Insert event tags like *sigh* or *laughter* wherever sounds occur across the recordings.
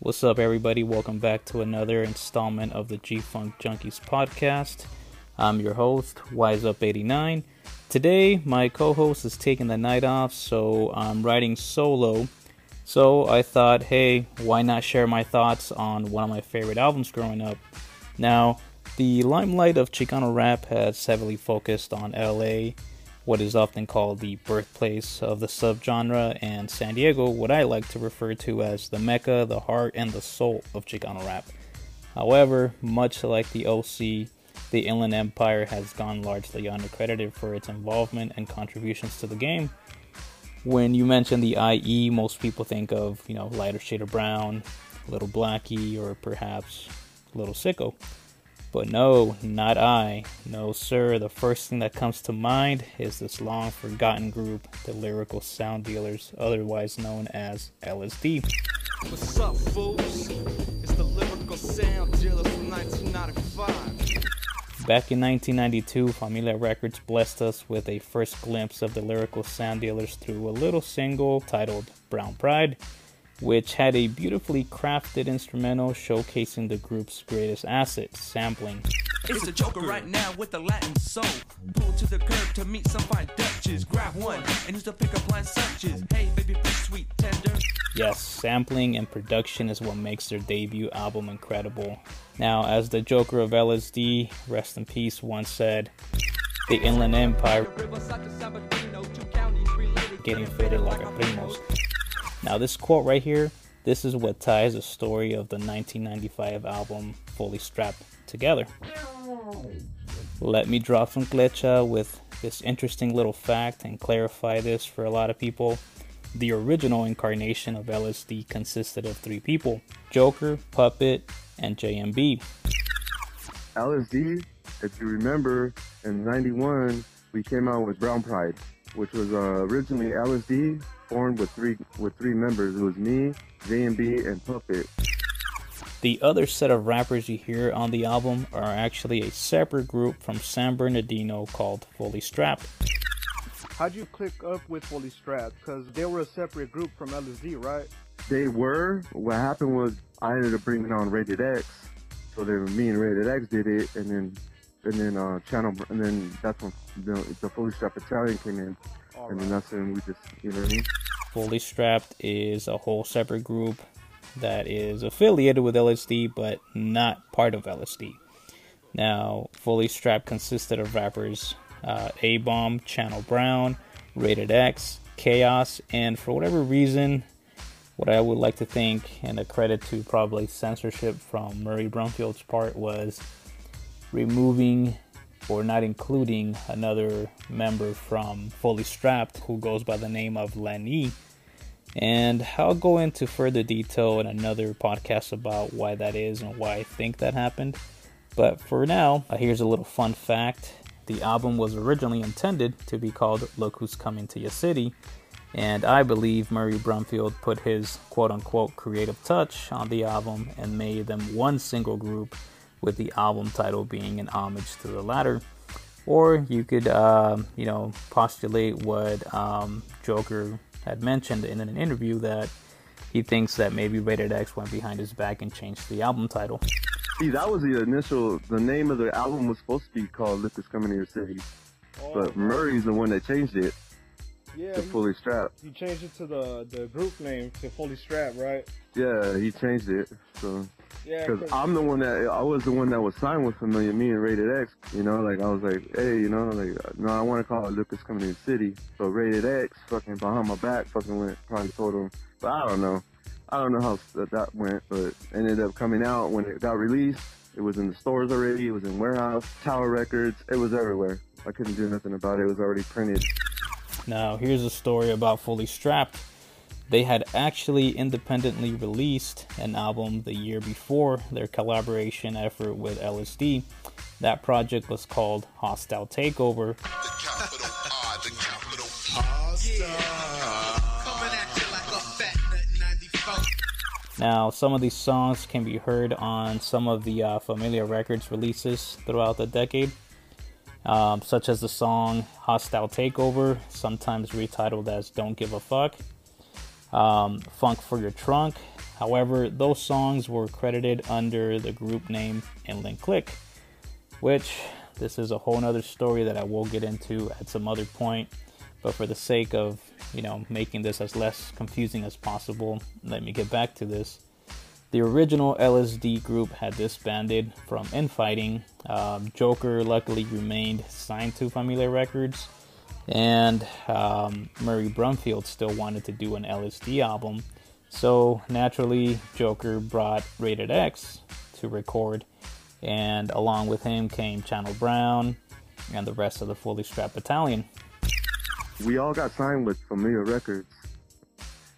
What's up, everybody? Welcome back to another installment of the G Funk Junkies podcast. I'm your host, Wyze Up 89. Today, my co host is taking the night off, so I'm writing solo. So I thought, hey, why not share my thoughts on one of my favorite albums growing up? Now, the limelight of Chicano rap has heavily focused on LA what is often called the birthplace of the subgenre, and San Diego, what I like to refer to as the mecca, the heart, and the soul of Chicano rap. However, much like the OC, the Inland Empire has gone largely undercredited for its involvement and contributions to the game. When you mention the IE, most people think of, you know, lighter shade of brown, little blackie, or perhaps little sicko. But no, not I. No, sir. The first thing that comes to mind is this long forgotten group, the Lyrical Sound Dealers, otherwise known as LSD. What's up, fools? It's the Lyrical Sound Dealers from 1995. Back in 1992, Familia Records blessed us with a first glimpse of the Lyrical Sound Dealers through a little single titled Brown Pride which had a beautifully crafted instrumental showcasing the group's greatest asset, sampling. It's a joker right now with a Latin soul. Pull to the curb to meet some fine. Grab one and use the pickup line suches. Hey, baby, sweet tender. Yes, sampling and production is what makes their debut album incredible. Now, as the Joker of LSD, rest in peace, once said, the Inland Empire getting fitted like a primos. Now, this quote right here, this is what ties the story of the 1995 album Fully Strapped together. Let me drop some glitcha with this interesting little fact and clarify this for a lot of people. The original incarnation of LSD consisted of three people Joker, Puppet, and JMB. LSD, if you remember, in 91, we came out with Brown Pride, which was uh, originally LSD, formed with three with three members. It was me, JMB, and Puppet. The other set of rappers you hear on the album are actually a separate group from San Bernardino called Fully Strapped. How'd you click up with Fully Strapped? Because they were a separate group from LSD, right? They were. What happened was I ended up bringing on Rated X. So then me and Rated X did it, and then and then uh, Channel, and then that's when the, the Fully Strapped Battalion came in. All and right. then that's when we just, you know what I mean? Fully Strapped is a whole separate group that is affiliated with LSD but not part of LSD. Now, Fully Strapped consisted of rappers uh, A Bomb, Channel Brown, Rated X, Chaos, and for whatever reason, what I would like to think, and a credit to probably censorship from Murray Brumfield's part, was removing or not including another member from Fully Strapped who goes by the name of Lenny. And I'll go into further detail in another podcast about why that is and why I think that happened. But for now, uh, here's a little fun fact. The album was originally intended to be called Look Who's Coming to Your City, and I believe Murray Brumfield put his quote unquote creative touch on the album and made them one single group with the album title being an homage to the latter. Or you could, uh, you know, postulate what um, Joker had mentioned in an interview that he thinks that maybe Rated X went behind his back and changed the album title. See, that was the initial. The name of the album was supposed to be called "Look Is Coming to Your City," oh, but Murray's the one that changed it yeah, to Fully Strapped. You changed it to the the group name to Fully Strapped, right? Yeah, he changed it. So yeah, because I'm the one that I was the one that was signed with Familia, me and Rated X. You know, like I was like, hey, you know, like no, I want to call it Lucas Coming in the City. So Rated X, fucking behind my back, fucking went probably told him, but I don't know. I don't know how that went, but ended up coming out when it got released. It was in the stores already. It was in warehouse, Tower Records. It was everywhere. I couldn't do nothing about it. It was already printed. Now, here's a story about Fully Strapped. They had actually independently released an album the year before their collaboration effort with LSD. That project was called Hostile Takeover. Now, some of these songs can be heard on some of the uh, Familia Records releases throughout the decade, um, such as the song Hostile Takeover, sometimes retitled as Don't Give a Fuck. Um, Funk for Your Trunk. However, those songs were credited under the group name Inland Click, which this is a whole nother story that I will get into at some other point. But for the sake of, you know, making this as less confusing as possible, let me get back to this. The original LSD group had disbanded from infighting. Um, Joker luckily remained signed to Familia Records, and um, Murray Brumfield still wanted to do an LSD album. So naturally, Joker brought Rated X to record, and along with him came Channel Brown and the rest of the Fully Strapped Battalion. We all got signed with Familia Records,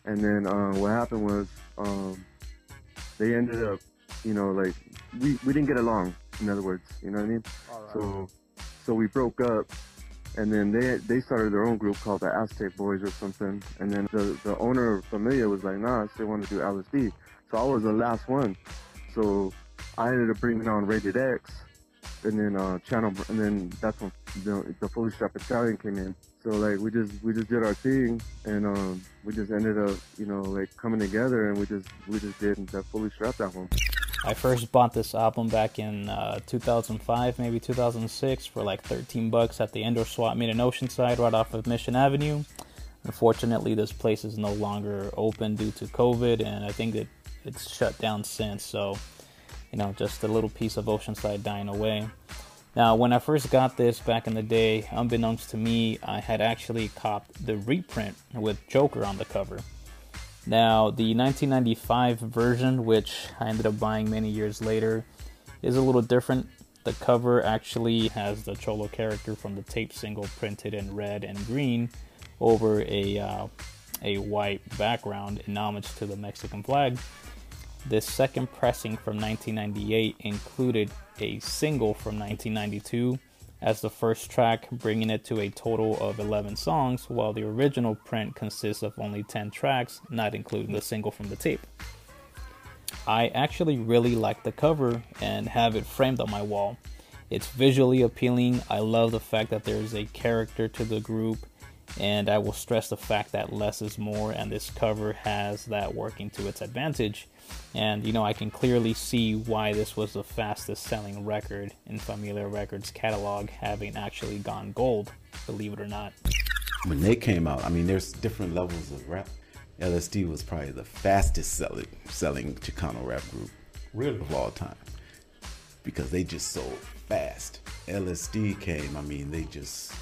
and then uh, what happened was um, they ended up, you know, like we, we didn't get along. In other words, you know what I mean? Right. So so we broke up, and then they they started their own group called the Aztec Boys or something. And then the the owner of Familia was like, nah, I still want to do LSD. So I was the last one. So I ended up bringing on Rated X, and then uh, Channel, and then that's when the, the Strapped Battalion came in. So like we just we just did our thing, and um, we just ended up you know like coming together, and we just we just did that Fully Strapped album. I first bought this album back in uh, 2005, maybe 2006, for like 13 bucks at the indoor swap meet in Oceanside, right off of Mission Avenue. Unfortunately, this place is no longer open due to COVID, and I think that it's shut down since. So, you know, just a little piece of Oceanside dying away. Now, when I first got this back in the day, unbeknownst to me, I had actually copped the reprint with Joker on the cover. Now, the 1995 version, which I ended up buying many years later, is a little different. The cover actually has the Cholo character from the tape single printed in red and green over a uh, a white background in homage to the Mexican flag. This second pressing from 1998 included a single from 1992 as the first track, bringing it to a total of 11 songs, while the original print consists of only 10 tracks, not including the single from the tape. I actually really like the cover and have it framed on my wall. It's visually appealing. I love the fact that there's a character to the group, and I will stress the fact that less is more, and this cover has that working to its advantage. And you know, I can clearly see why this was the fastest selling record in Familia Records catalog, having actually gone gold, believe it or not. When they came out, I mean, there's different levels of rap. LSD was probably the fastest selling selling Chicano rap group really of all time because they just sold fast. LSD came, I mean, they just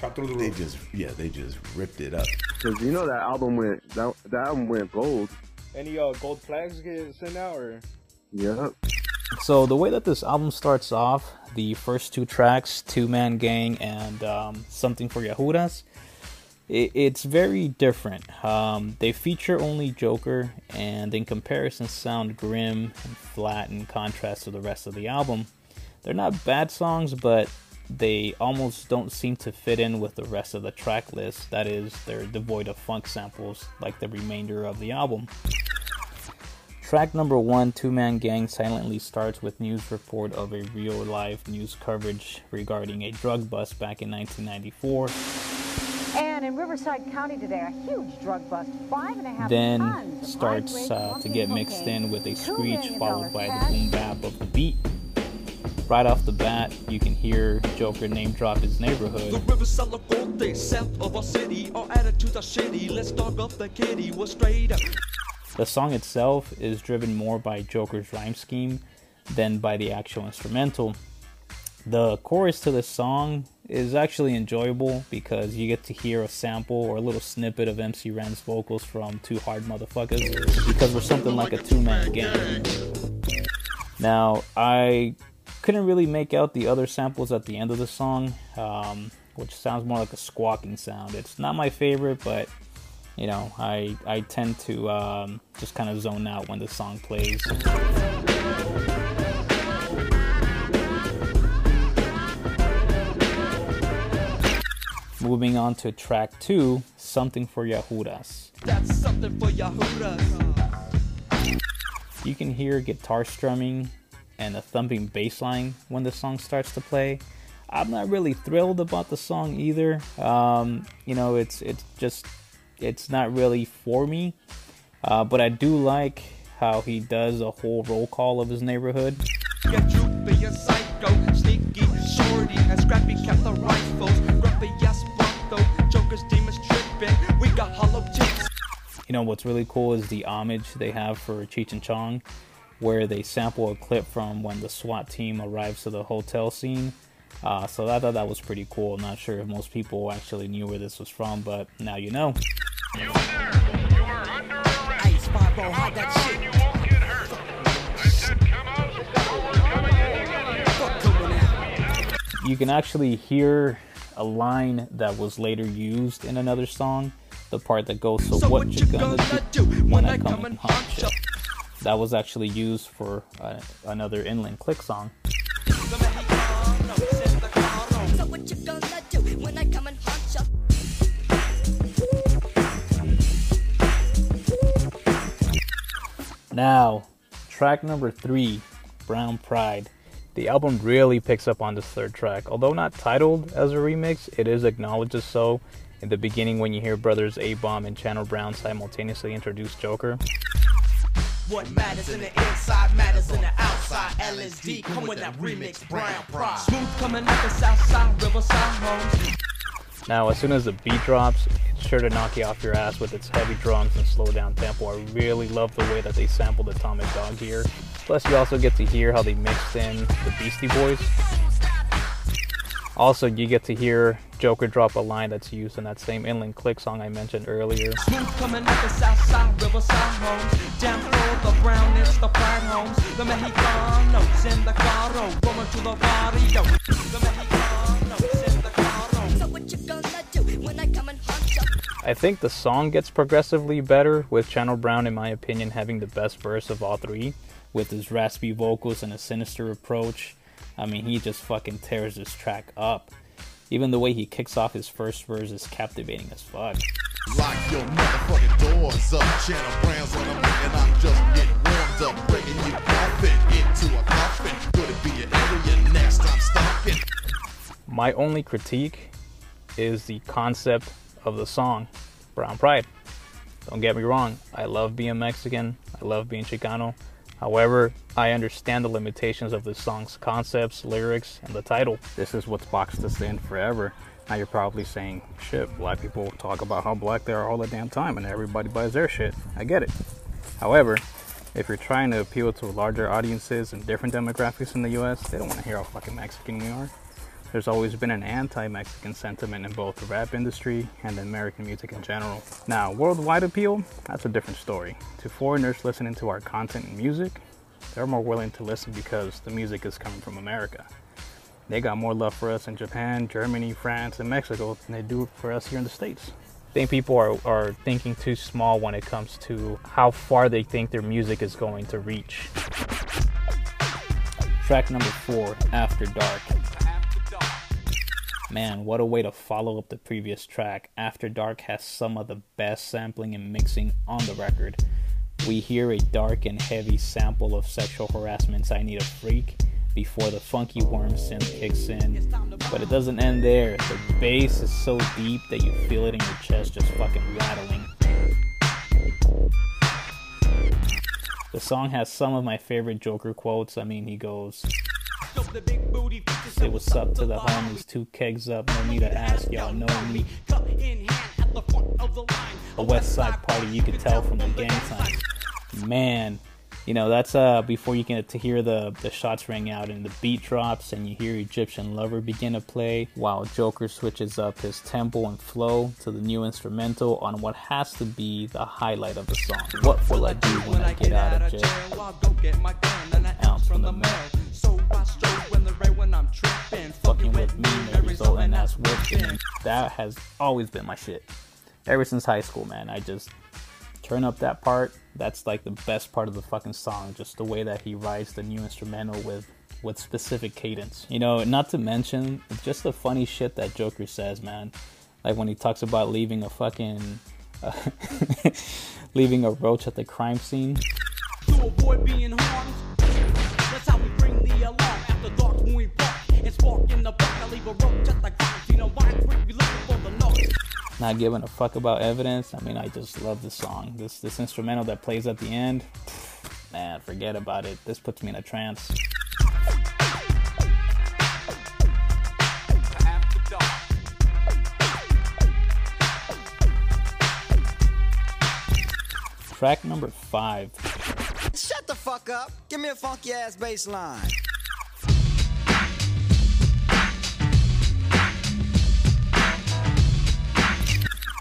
they just yeah, they just ripped it up. Cause you know that album went that, that album went gold any uh, gold flags get sent out or? Yep. So the way that this album starts off, the first two tracks, Two Man Gang and um, Something for Yahudas, it, it's very different. Um, they feature only Joker, and in comparison, sound grim and flat in contrast to the rest of the album. They're not bad songs, but they almost don't seem to fit in with the rest of the track list. That is, they're devoid of funk samples like the remainder of the album. Track number one, Two Man Gang, silently starts with news report of a real life news coverage regarding a drug bust back in 1994. And in Riverside County today, a huge drug bust, five and a half Then starts uh, to get mixed in with a screech followed by the boom bap of the beat. Right off the bat, you can hear Joker name drop his neighborhood. The Riverside south of our city, our attitudes are shitty. Let's dog up the kitty, we're straight up. The song itself is driven more by Joker's rhyme scheme than by the actual instrumental. The chorus to the song is actually enjoyable because you get to hear a sample or a little snippet of MC Ren's vocals from Two Hard Motherfuckers because we're something like a two man gang. Now, I couldn't really make out the other samples at the end of the song, um, which sounds more like a squawking sound. It's not my favorite, but you know, I I tend to um, just kind of zone out when the song plays. Moving on to track two, Something for Yahudas. That's something for Yahudas. You can hear guitar strumming and a thumping bass line when the song starts to play. I'm not really thrilled about the song either. Um, you know, it's it's just it's not really for me. Uh, but I do like how he does a whole roll call of his neighborhood. psycho, sneaky, shorty, and scrappy kept the rifles. Grumpy ass Joker's demons tripping. We got hollow tips. You know what's really cool is the homage they have for Cheech and Chong, where they sample a clip from when the SWAT team arrives to the hotel scene. Uh, so I thought that was pretty cool. Not sure if most people actually knew where this was from, but now you know. You there, you are under arrest. Ice, that shit. you won't get hurt. I said, come on. You can actually hear a line that was later used in another song. The part that goes, So, so what, what you gonna, gonna do, when I come and hunt you? That was actually used for uh, another Inland Click song. Now, track number three, Brown Pride. The album really picks up on this third track. Although not titled as a remix, it is acknowledged as so. In the beginning, when you hear brothers A Bomb and Channel Brown simultaneously introduce Joker. What matters in the inside matters in the outside. LSD come with that remix, Brown Pride. Smooth coming out the south side, riverside homes. Now, as soon as the beat drops, it's sure to knock you off your ass with its heavy drums and slow down tempo. I really love the way that they sampled Atomic Dog here. Plus, you also get to hear how they mixed in the Beastie Boys. Also, you get to hear Joker drop a line that's used in that same Inland Click song I mentioned earlier. Smooth coming up the south side, riverside homes. Down for the brown, it's the pride homes. The Mexicanos in the carro, going to the barrio. The Mexicanos in the carro. So what you gonna do when I come and hunt you? I think the song gets progressively better, with Channel Brown, in my opinion, having the best verse of all three with his raspy vocals and a sinister approach. I mean, he just fucking tears this track up. Even the way he kicks off his first verse is captivating as fuck. Lock your motherfucking doors up, channel brands on them, and I'm just getting warmed up, bringing you coffin into a coffin. Could it be an area next I'm stalking? My only critique is the concept of the song, Brown Pride. Don't get me wrong, I love being Mexican, I love being Chicano, However, I understand the limitations of this song's concepts, lyrics, and the title. This is what's boxed us in forever. Now you're probably saying, shit, black people talk about how black they are all the damn time and everybody buys their shit. I get it. However, if you're trying to appeal to larger audiences and different demographics in the US, they don't want to hear how fucking Mexican we are. There's always been an anti-Mexican sentiment in both the rap industry and American music in general. Now, worldwide appeal, that's a different story. To foreigners listening to our content and music, they're more willing to listen because the music is coming from America. They got more love for us in Japan, Germany, France, and Mexico than they do for us here in the States. I think people are, are thinking too small when it comes to how far they think their music is going to reach. Track number four, After Dark. Man, what a way to follow up the previous track. After Dark has some of the best sampling and mixing on the record. We hear a dark and heavy sample of sexual harassment's I Need a Freak before the funky worm synth kicks in. But it doesn't end there. The bass is so deep that you feel it in your chest just fucking rattling. The song has some of my favorite Joker quotes. I mean, he goes, Say what's up to the homies, two kegs up, no need to ask, y'all know me. A West Side party, you could tell from the gang signs. Man, you know that's uh before you get to hear the the shots ring out and the beat drops and you hear Egyptian Lover begin to play while Joker switches up his tempo and flow to the new instrumental on what has to be the highlight of the song. What will I do when I get out of jail? Ounce from the mail. I when the right when I'm tripping. Fucking with me may result in ass whipping. That has always been my shit. Ever since high school, man. I just turn up that part. That's like the best part of the fucking song. Just the way that he writes the new instrumental with with specific cadence. You know, not to mention just the funny shit that Joker says, man. Like when he talks about leaving a fucking uh, *laughs* leaving a roach at the crime scene. And spark in the back. I leave a rope just like you know why we looking for the noise. Not giving a fuck about evidence. I mean, I just love the song. This this instrumental that plays at the end, man, forget about it. This puts me in a trance. Track number five. Shut the fuck up. Give me a funky ass bass line.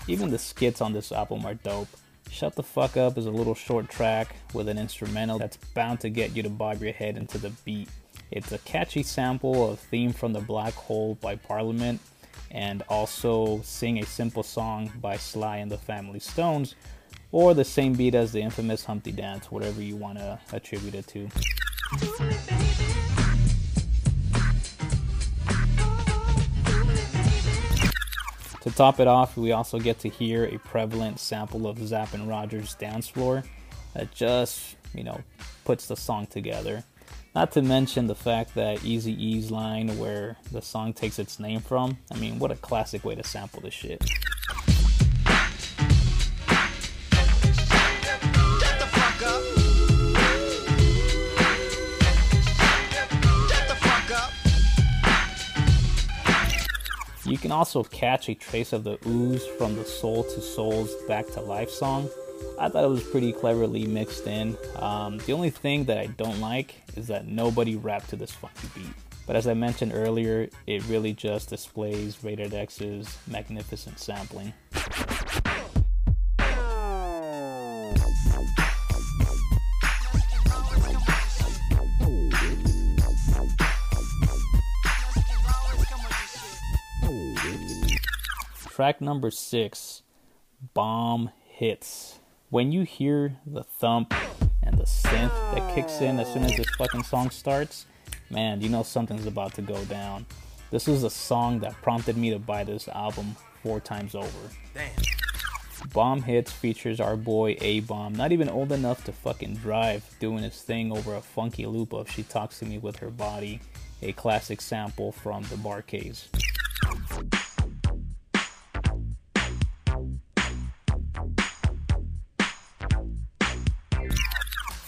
Even the skits on this album are dope. Shut the Fuck Up is a little short track with an instrumental that's bound to get you to bob your head into the beat. It's a catchy sample of Theme from the Black Hole by Parliament and also Sing a Simple Song by Sly and the Family Stones, or the same beat as the infamous Humpty Dance, whatever you want to attribute it to. Top it off, we also get to hear a prevalent sample of Zapp and Roger's dance floor that just, you know, puts the song together. Not to mention the fact that Eazy-E's line, where the song takes its name from, I mean, what a classic way to sample this shit. Can also catch a trace of the ooze from the Soul II Soul's Back to Life song. I thought it was pretty cleverly mixed in. Um, the only thing that I don't like is that nobody rapped to this funky beat. But as I mentioned earlier, it really just displays Rated X's magnificent sampling. Track number six, Bomb Hits. When you hear the thump and the synth that kicks in as soon as this fucking song starts, man, you know something's about to go down. This is a song that prompted me to buy this album four times over. Damn. Bomb Hits features our boy A Bomb, not even old enough to fucking drive, doing his thing over a funky loop of She Talks to Me with Her Body, a classic sample from the Bar-Kays.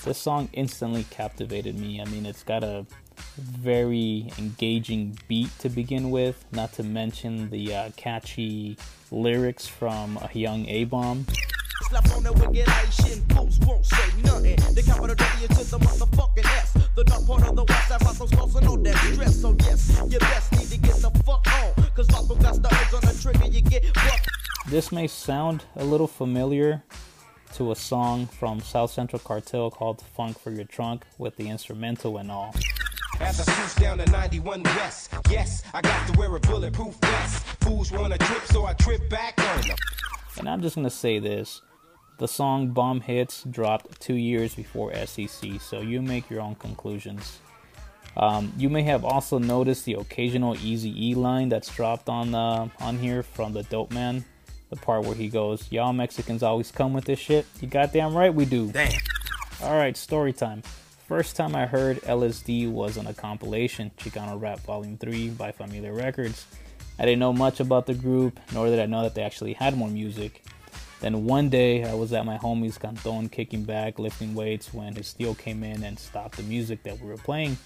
This song instantly captivated me. I mean, it's got a very engaging beat to begin with, not to mention the uh, catchy lyrics from a young A Bomb. on the fools won't say nothing. The capital W to the motherfucking S. The dark part of the west, that stress. So yes, you best need to get the fuck on. Cause got the on the trigger, you get This may sound a little familiar to a song from South Central Cartel called Funk for Your Trunk with the instrumental and all. As I down to 91 West, yes, I got to wear a bulletproof vest. Fools wanna trip, so I trip back on them. And I'm just gonna say this. The song Bomb Hits dropped two years before SEC, so you make your own conclusions. Um, you may have also noticed the occasional Easy E line that's dropped on uh, on here from the Dope Man the part where he goes, Y'all Mexicans always come with this shit. You goddamn right we do. Damn. Alright, story time. First time I heard LSD was on a compilation, Chicano Rap Volume 3 by Familia Records. I didn't know much about the group, nor did I know that they actually had more music. Then one day I was at my homie's canton kicking back, lifting weights when his steel came in and stopped the music that we were playing.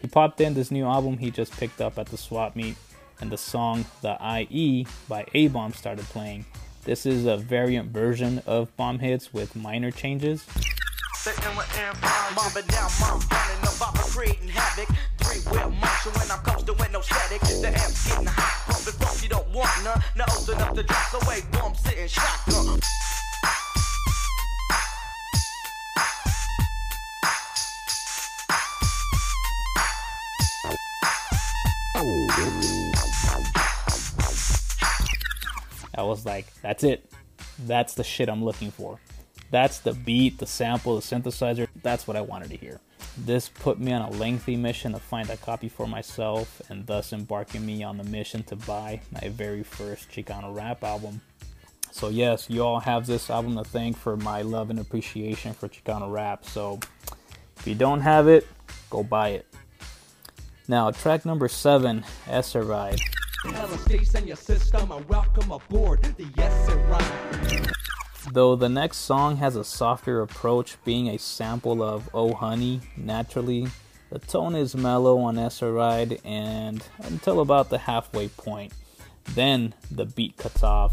He popped in this new album he just picked up at the swap meet and the song The IE by A Bomb started playing. This is a variant version of Bomb Hits with minor changes. I was like, that's it. That's the shit I'm looking for. That's the beat, the sample, the synthesizer. That's what I wanted to hear. This put me on a lengthy mission to find a copy for myself and thus embarking me on the mission to buy my very first Chicano rap album. So, yes, you all have this album to thank for my love and appreciation for Chicano rap. So, if you don't have it, go buy it. Now, track number seven, Essa Ride. Though the next song has a softer approach, being a sample of Oh Honey, naturally, the tone is mellow on Essa Ride and until about the halfway point. Then the beat cuts off.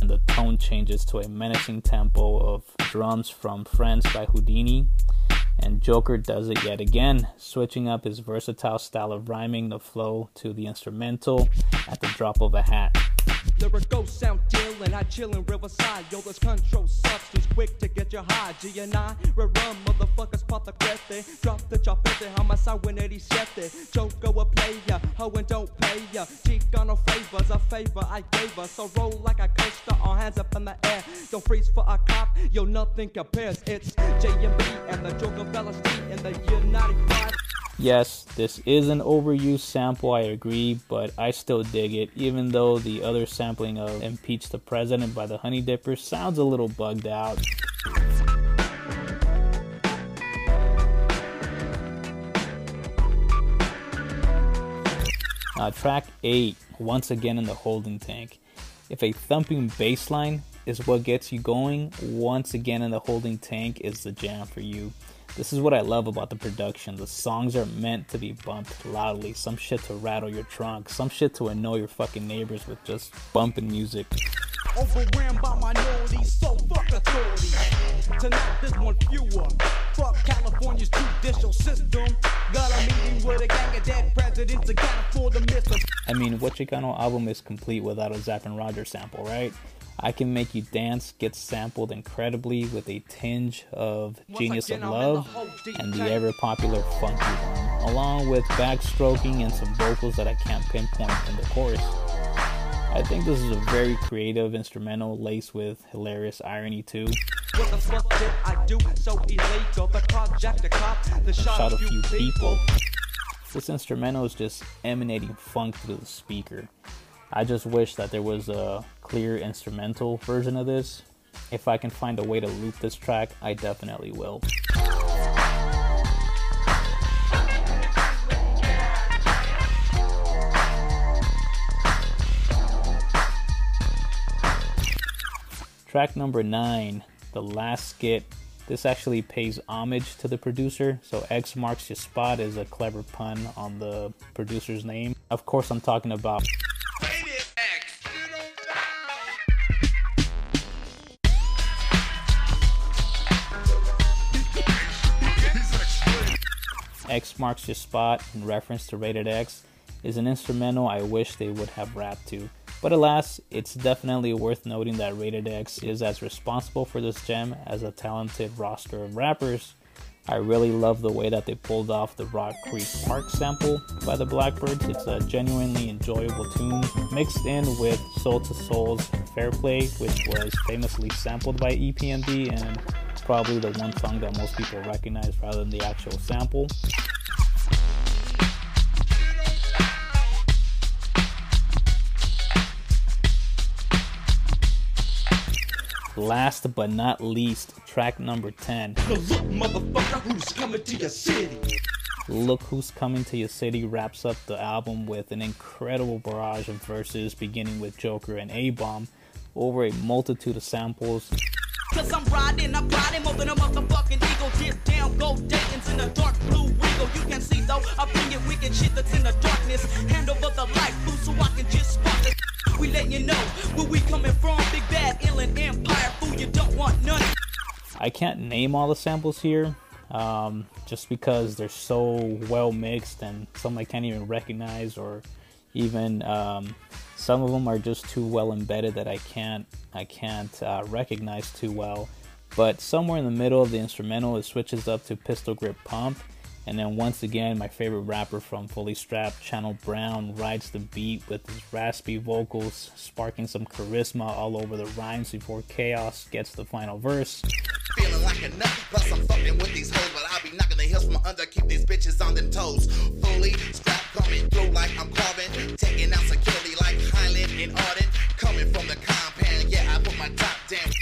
And the tone changes to a menacing tempo of drums from Friends by Whodini and Joker does it yet again, switching up his versatile style of rhyming the flow to the instrumental at the drop of a hat. Lyrical sound dealing, I chill in Riverside. Yo, this control substance quick to get you high. G and I, we run motherfuckers pop the crete. Drop the chopete, homicide when 87. Joker will play ya, ho and don't pay ya. Cheek on no favors, a favor I gave her. So roll like a coaster, all hands up in the air. Don't freeze for a cop, yo, nothing compares. It's JMB and the Joker LSD in the United 95. Yes, this is an overused sample, I agree, but I still dig it, even though the other sampling of Impeach the President by the Honey Drippers sounds a little bugged out. Uh, track 8, once again in the holding tank. If a thumping bass line is what gets you going, once again in the holding tank is the jam for you. This is what I love about the production. The songs are meant to be bumped loudly. Some shit to rattle your trunk. Some shit to annoy your fucking neighbors with just bumping music. Overwhelmed by minorities, so fuck authority. Tonight this one fewer. Fuck California's judicial system. Got a meeting with a gang of dead presidents that can't afford to miss them. I mean, what Chicano album is complete without a Zapp and Roger sample, right? I Can Make You Dance gets sampled incredibly with a tinge of Genius of Love and the ever popular Funky one, along with backstroking and some vocals that I can't pinpoint in the chorus. I think this is a very creative instrumental laced with hilarious irony too. what the fuck did i do so elate don't the car Shot a few people. This instrumental is just emanating funk through the speaker. I just wish that there was a clear instrumental version of this. If I can find a way to loop this track, I definitely will. Track number 9, the last skit. This actually pays homage to the producer, so X marks your spot is a clever pun on the producer's name. Of course, I'm talking about X marks your spot in reference to Rated X is an instrumental I wish they would have rapped to. But alas, it's definitely worth noting that Rated X is as responsible for this gem as a talented roster of rappers. I really love the way that they pulled off the Rock Creek Park sample by the Blackbyrds. It's a genuinely enjoyable tune mixed in with Soul II Soul's Fair Play, which was famously sampled by EPMD and probably the one song that most people recognize rather than the actual sample. Last but not least, track number 10. Look, who's coming to your city? Look Who's Coming to Your City wraps up the album with an incredible barrage of verses beginning with Joker and A Bomb over a multitude of samples. Cause I'm riding, I'm riding more than a motherfucking eagle. Down, go Dayton's in the dark blue. You can see though, I bring it wicked shit that's in the darkness. Hand over the light so I can just spark it. We you know where we coming from. Big bad Empire, fool, you don't want none. I can't name all the samples here. Um, just because they're so well mixed and some I can't even recognize or even um, some of them are just too well embedded that I can't I can't uh, recognize too well. But somewhere in the middle of the instrumental, it switches up to pistol grip pump, and then once again, my favorite rapper from Fully Strapped, Channel Brown, rides the beat with his raspy vocals, sparking some charisma all over the rhymes before Chaos gets the final verse. Feeling like a nut, plus I'm fucking with these hoes, but I'll be knocking the heels from under, keep these bitches on their toes. Fully strapped, coming through like I'm carving, taking out security like Highland and Arden, coming from the compound, yeah, I put my top down.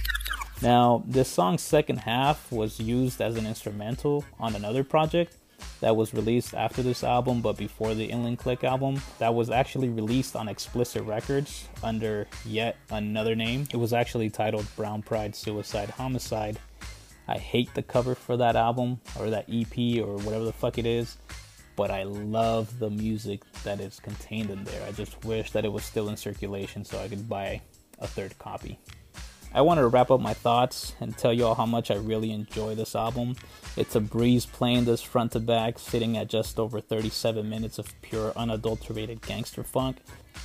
Now, this song's second half was used as an instrumental on another project, that was released after this album, but before the Inland Click album, that was actually released on Explicit Records under yet another name. It was actually titled Brown Pride Suicide Homicide. I hate the cover for that album or that EP or whatever the fuck it is, but I love the music that is contained in there. I just wish that it was still in circulation so I could buy a third copy. I want to wrap up my thoughts and tell you all how much I really enjoy this album. It's a breeze playing this front to back, sitting at just over 37 minutes of pure unadulterated gangster funk.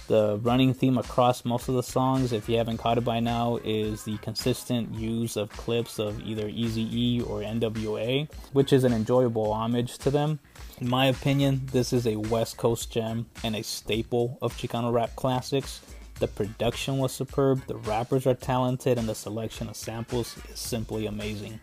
The running theme across most of the songs, if you haven't caught it by now, is the consistent use of clips of either Eazy-E or NWA, which is an enjoyable homage to them. In my opinion, this is a West Coast gem and a staple of Chicano rap classics. The production was superb, the rappers are talented, and the selection of samples is simply amazing.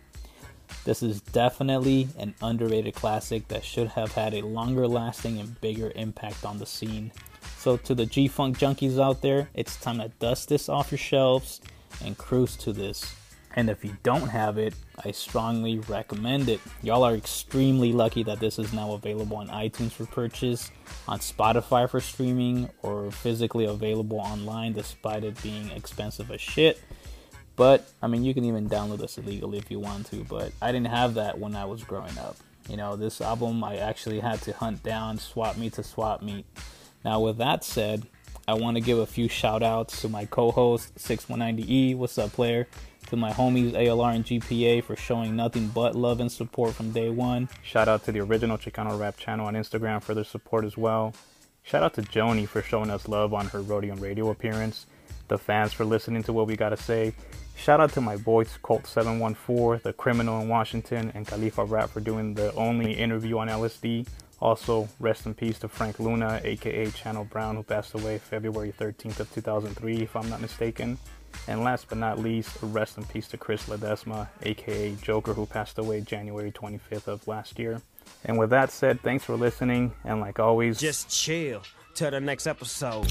This is definitely an underrated classic that should have had a longer lasting and bigger impact on the scene. So, to the G Funk junkies out there, it's time to dust this off your shelves and cruise to this. And if you don't have it, I strongly recommend it. Y'all are extremely lucky that this is now available on iTunes for purchase, on Spotify for streaming, or physically available online despite it being expensive as shit. But, I mean, you can even download this illegally if you want to, but I didn't have that when I was growing up. You know, this album I actually had to hunt down swap meet to swap meet. Now, with that said, I want to give a few shout outs to my co host, 6190E. What's up, player? To my homies ALR and GPA for showing nothing but love and support from day one. Shout out to the original Chicano Rap channel on Instagram for their support as well. Shout out to Joni for showing us love on her and radio appearance. The fans for listening to what we gotta say. Shout out to my boys Colt 714, The Criminal in Washington, and Khalifa Rap for doing the only interview on LSD. Also, rest in peace to Frank Luna, aka Channel Brown, who passed away February 13th of 2003, if I'm not mistaken. And last but not least, rest in peace to Chris Ledesma, aka Joker, who passed away January 25th of last year. And with that said, thanks for listening, and like always, just chill till the next episode.